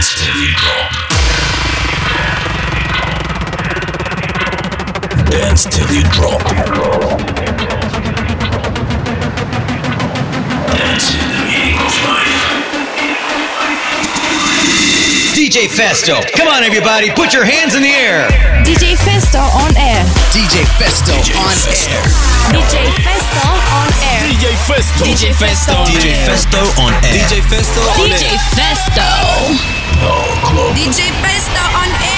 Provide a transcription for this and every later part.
Dance till you drop. Dance till you drop. Dance in the meaning of life. DJ Festo. Come on, everybody, put your hands in the air. DJ Festo on air. DJ Festo on air. DJ Festo on air. DJ Festo. DJ Festo on DJ air. Festo on air. DJ Festo on air. DJ air. Festo. DJ Festo on air.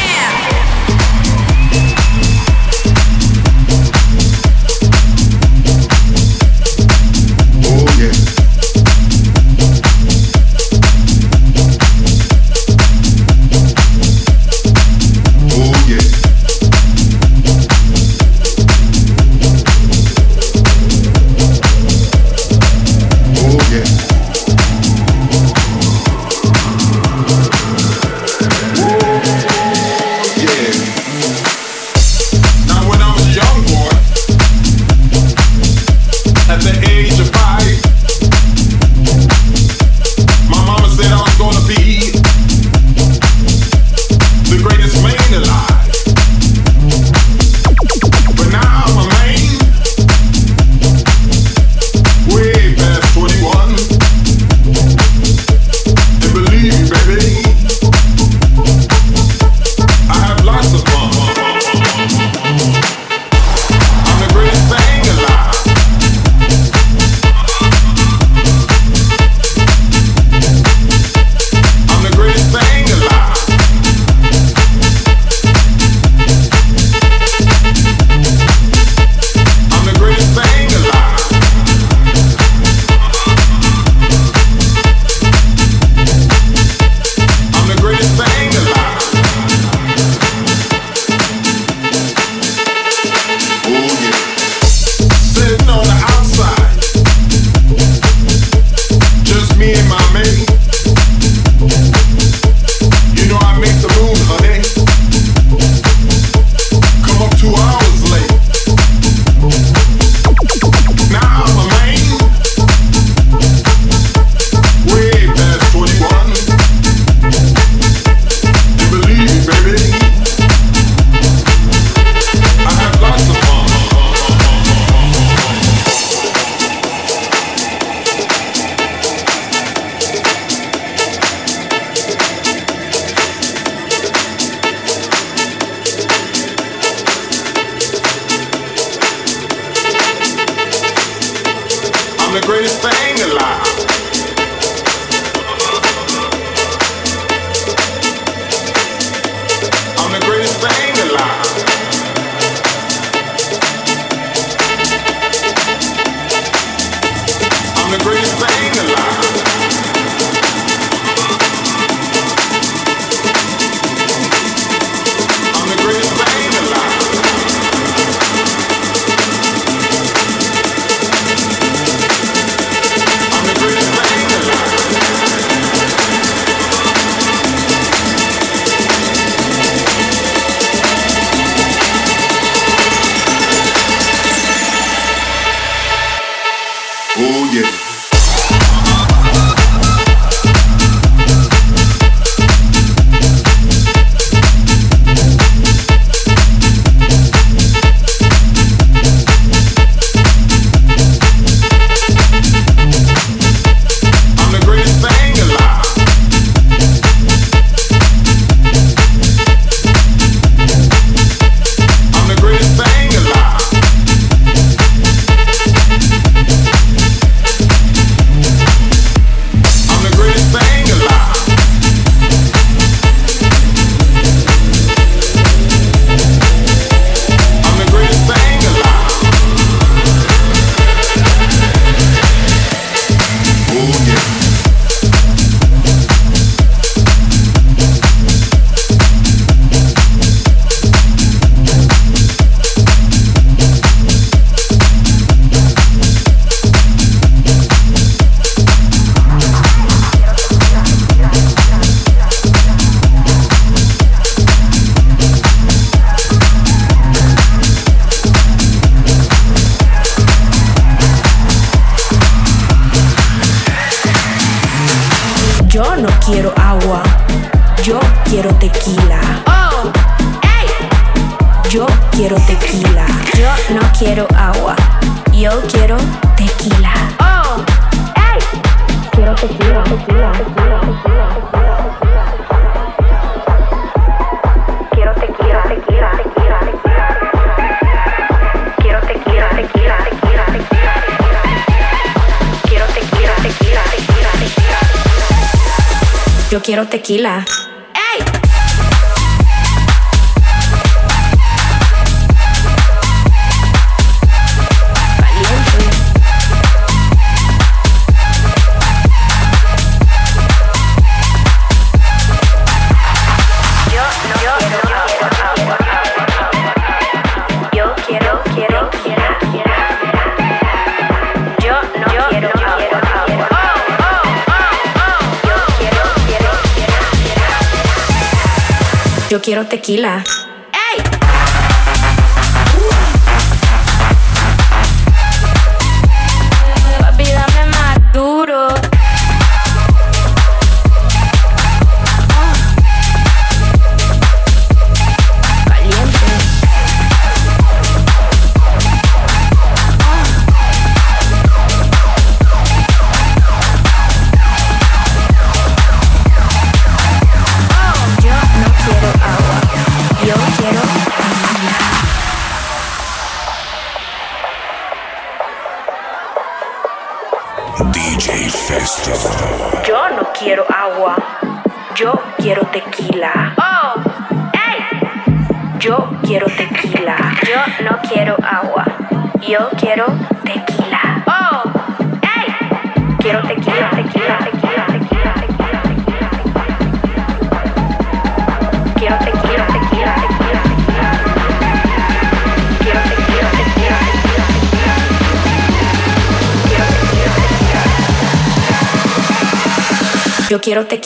quiero tequila.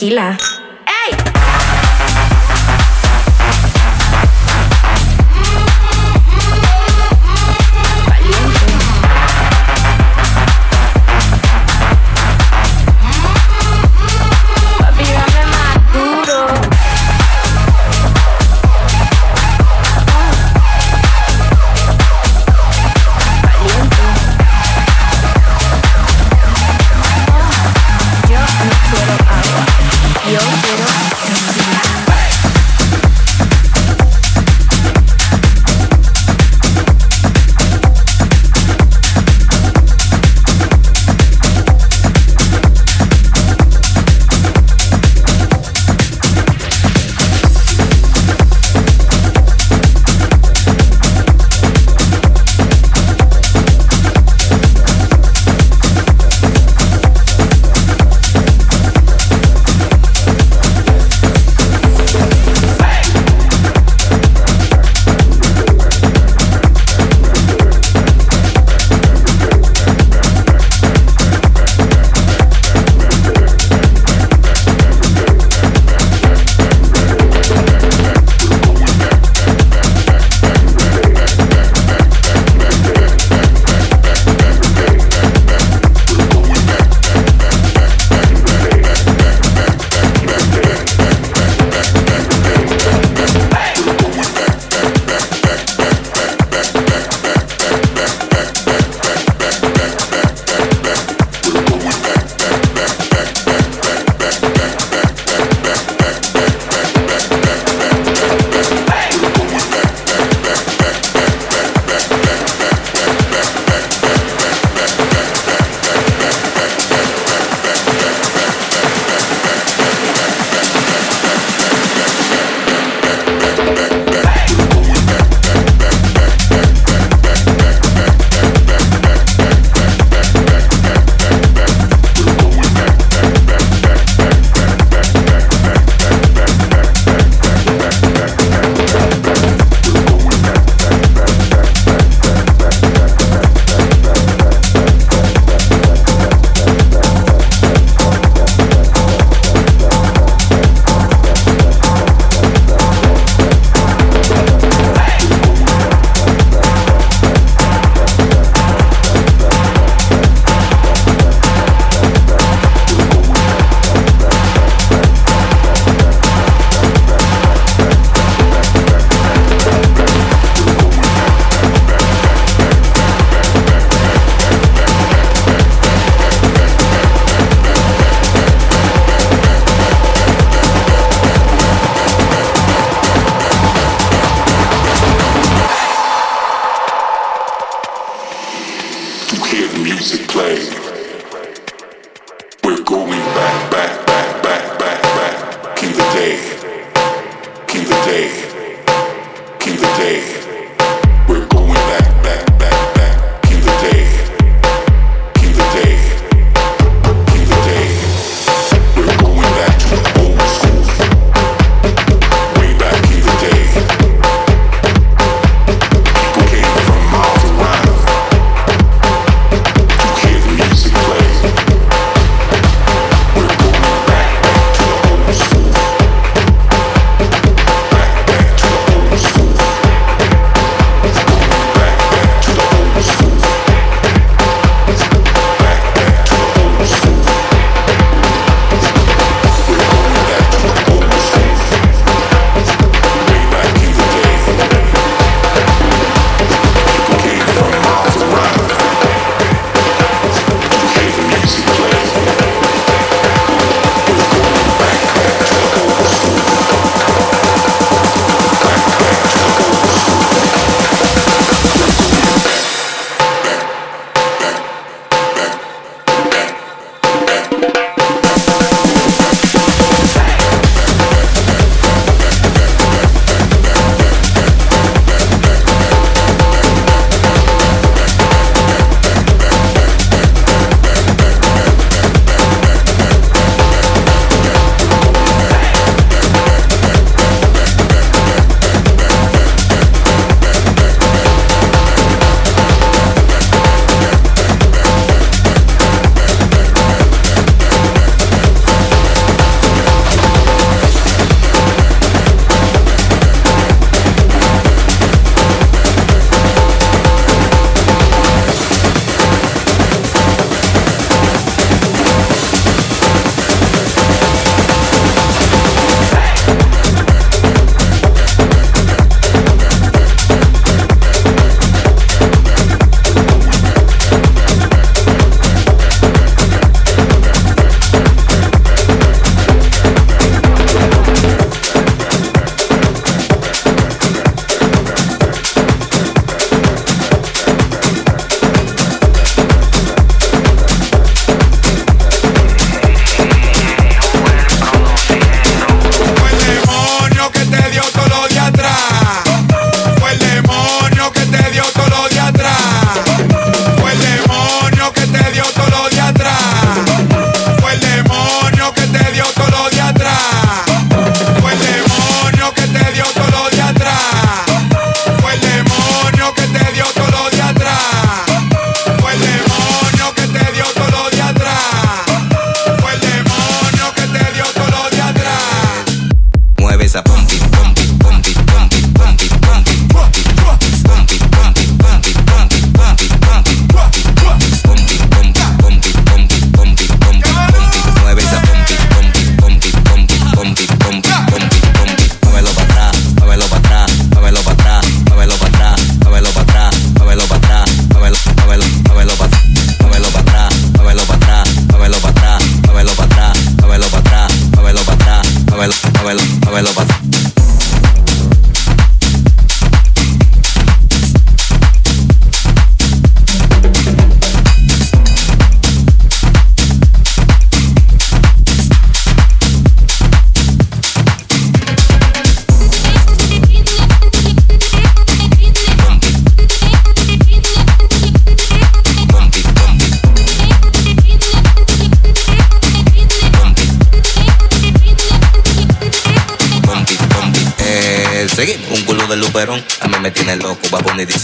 tranquila.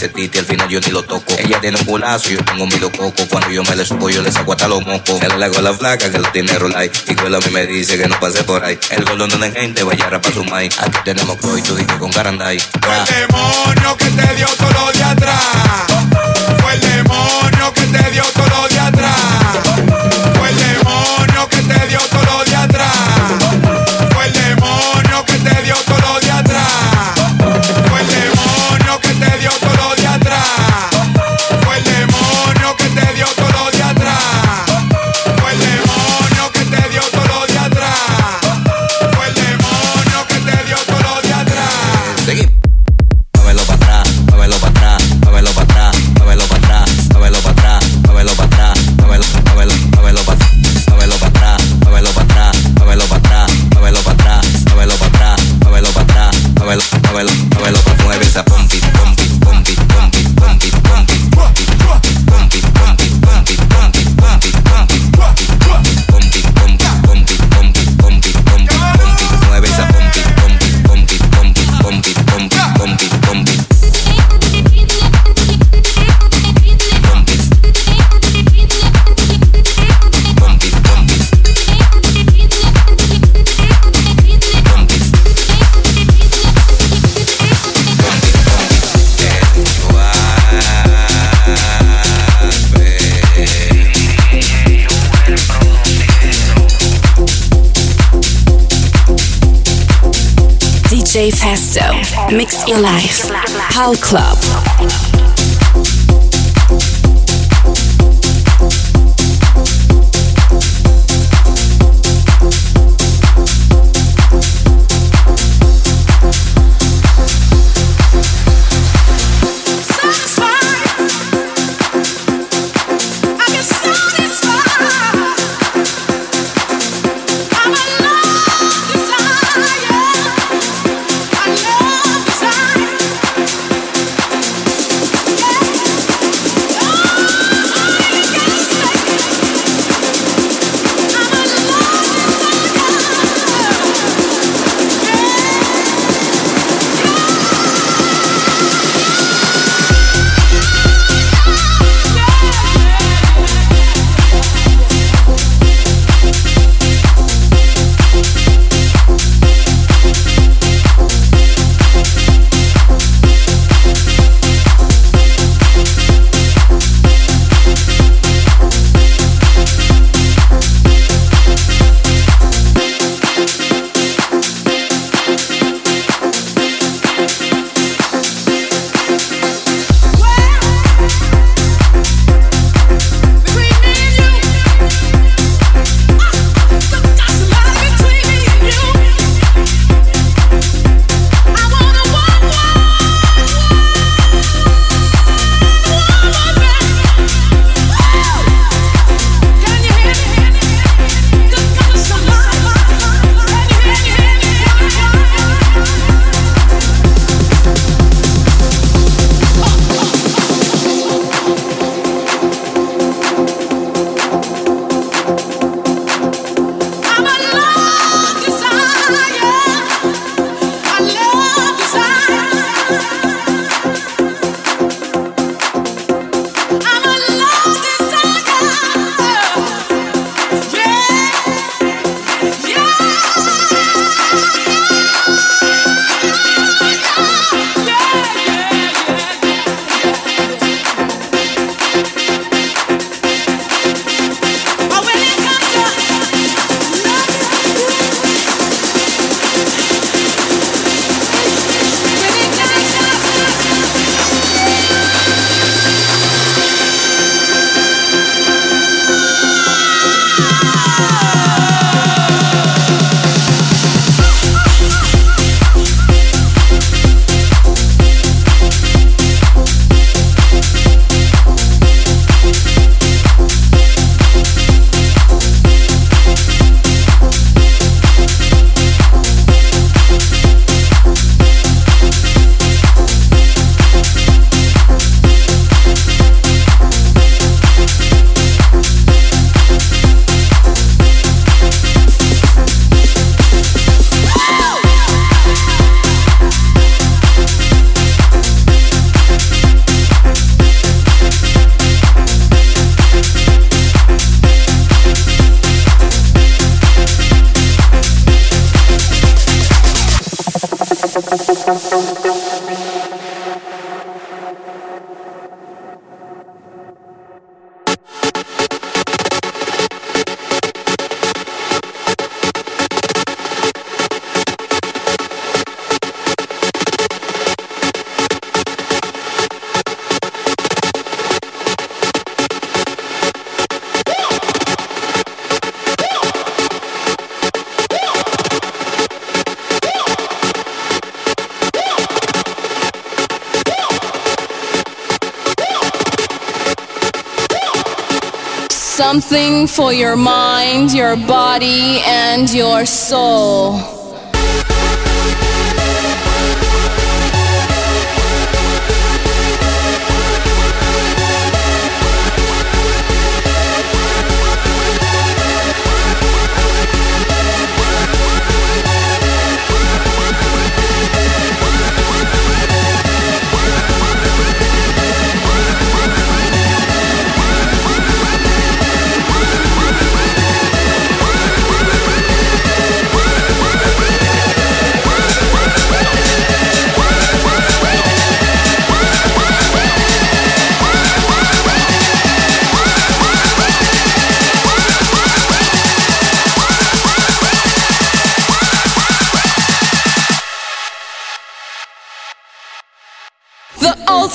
ese titi, al final yo ni lo toco. Ella tiene un culazo, yo tengo un coco. Cuando yo me le subo, yo le saco hasta los mocos. Él le hago la flaca que lo tiene rolay. Y con a mí me dice que no pase por ahí. El golón donde hay gente, vaya rapa su mai. Aquí tenemos croy, tú dije con caranday. El demonio que te dio todo de atrás. Club. Something for your mind, your body, and your soul.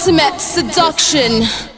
Ultimate seduction.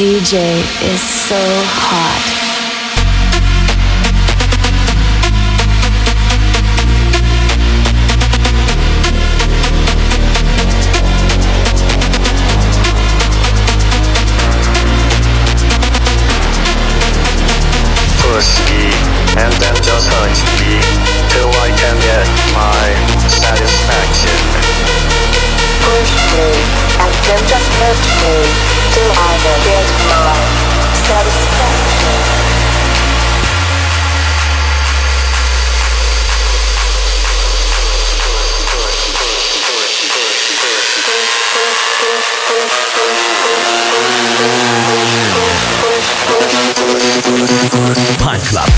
DJ is so hot. Punch Club.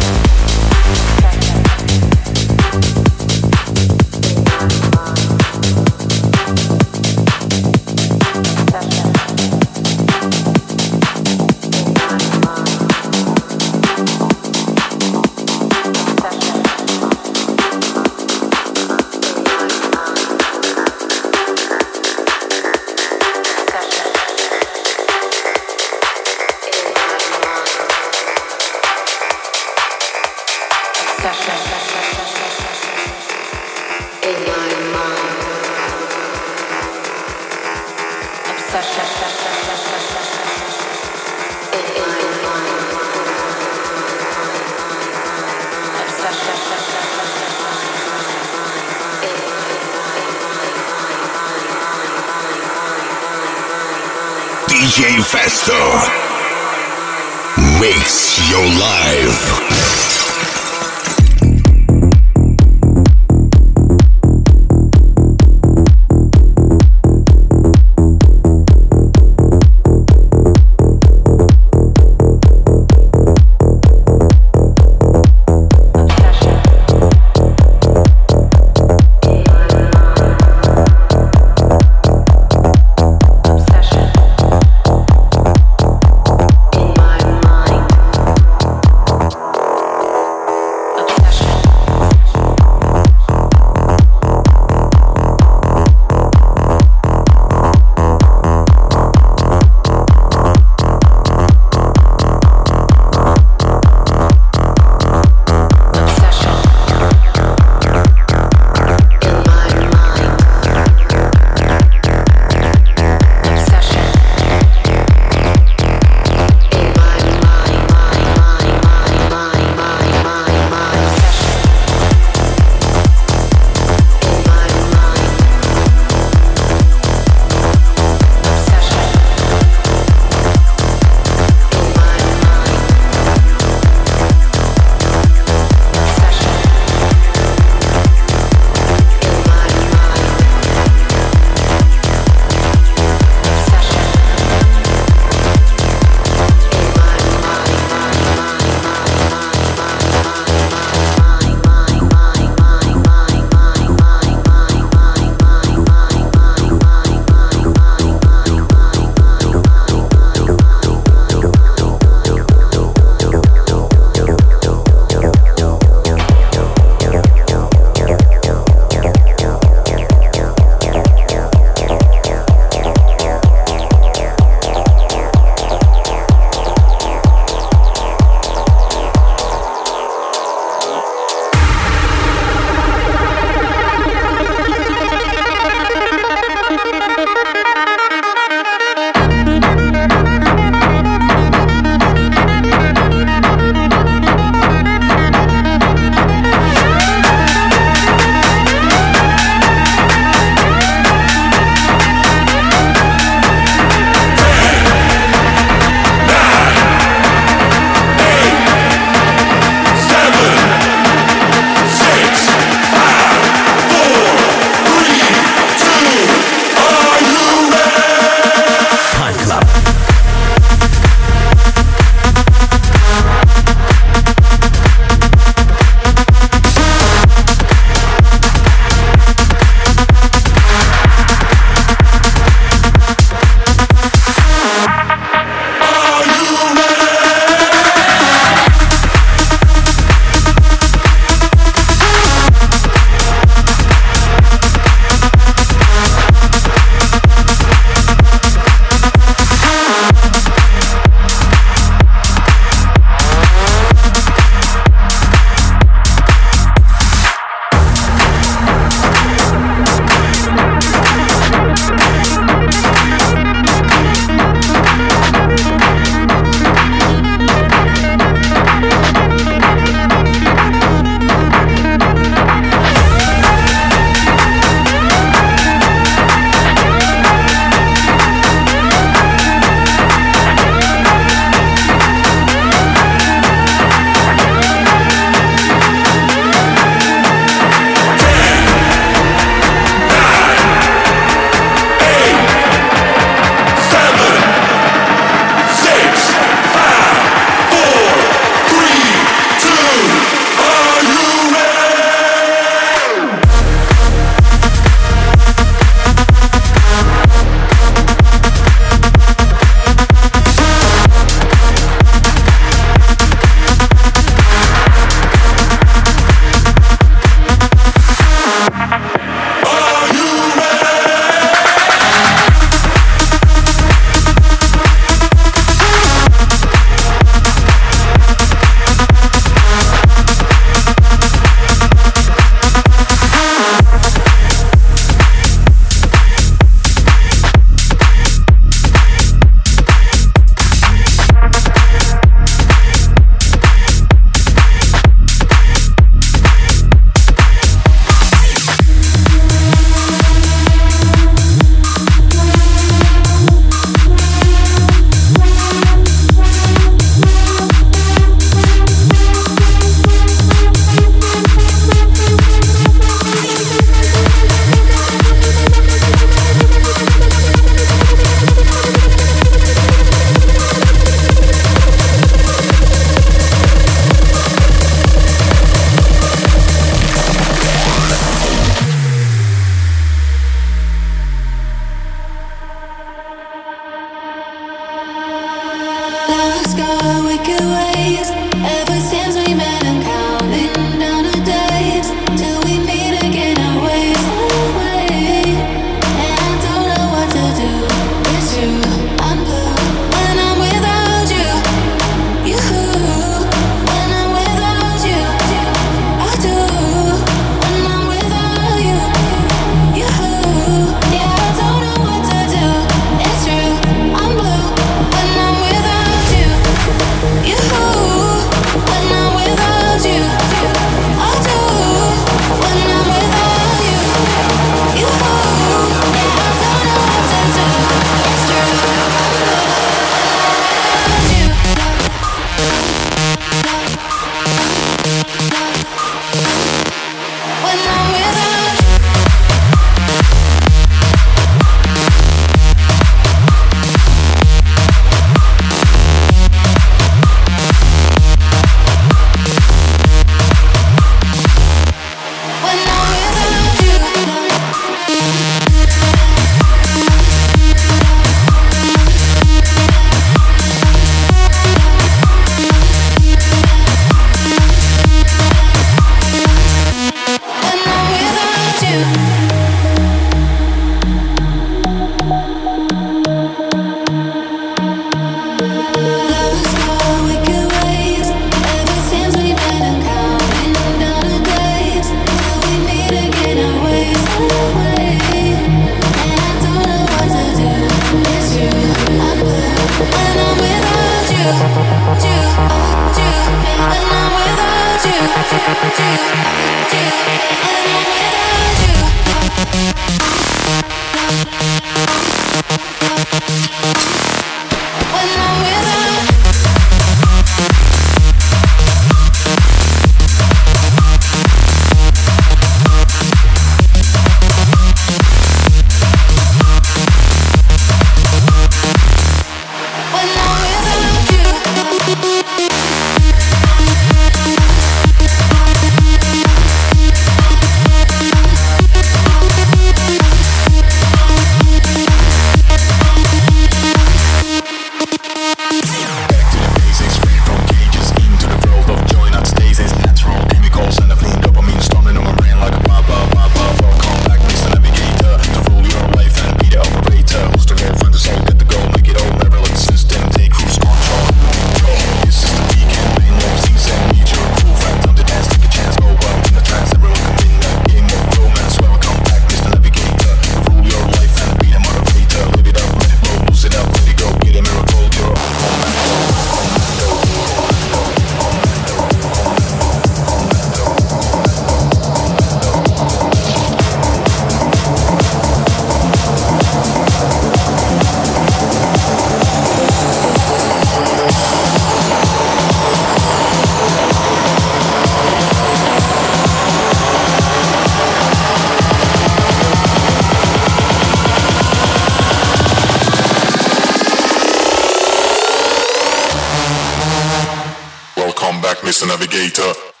Mr. Navigator.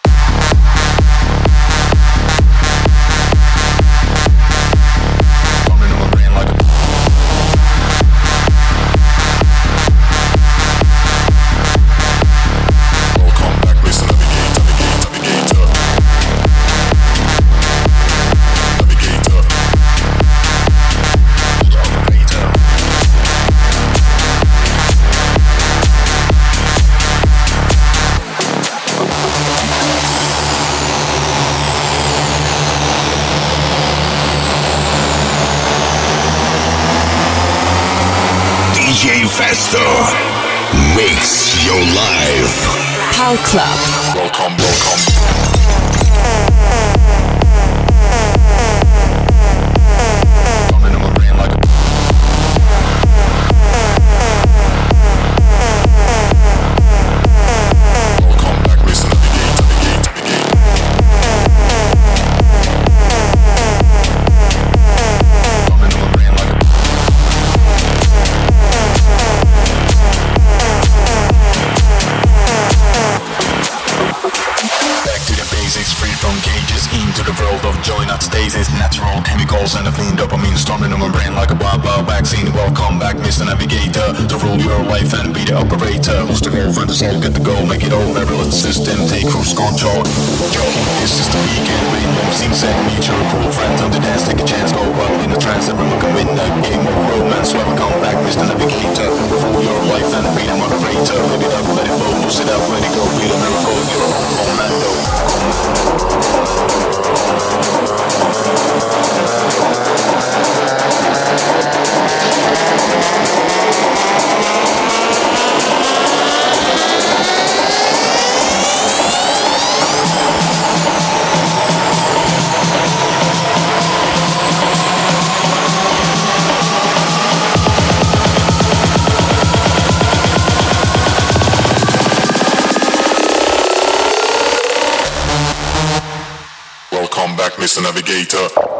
Club. Navigator.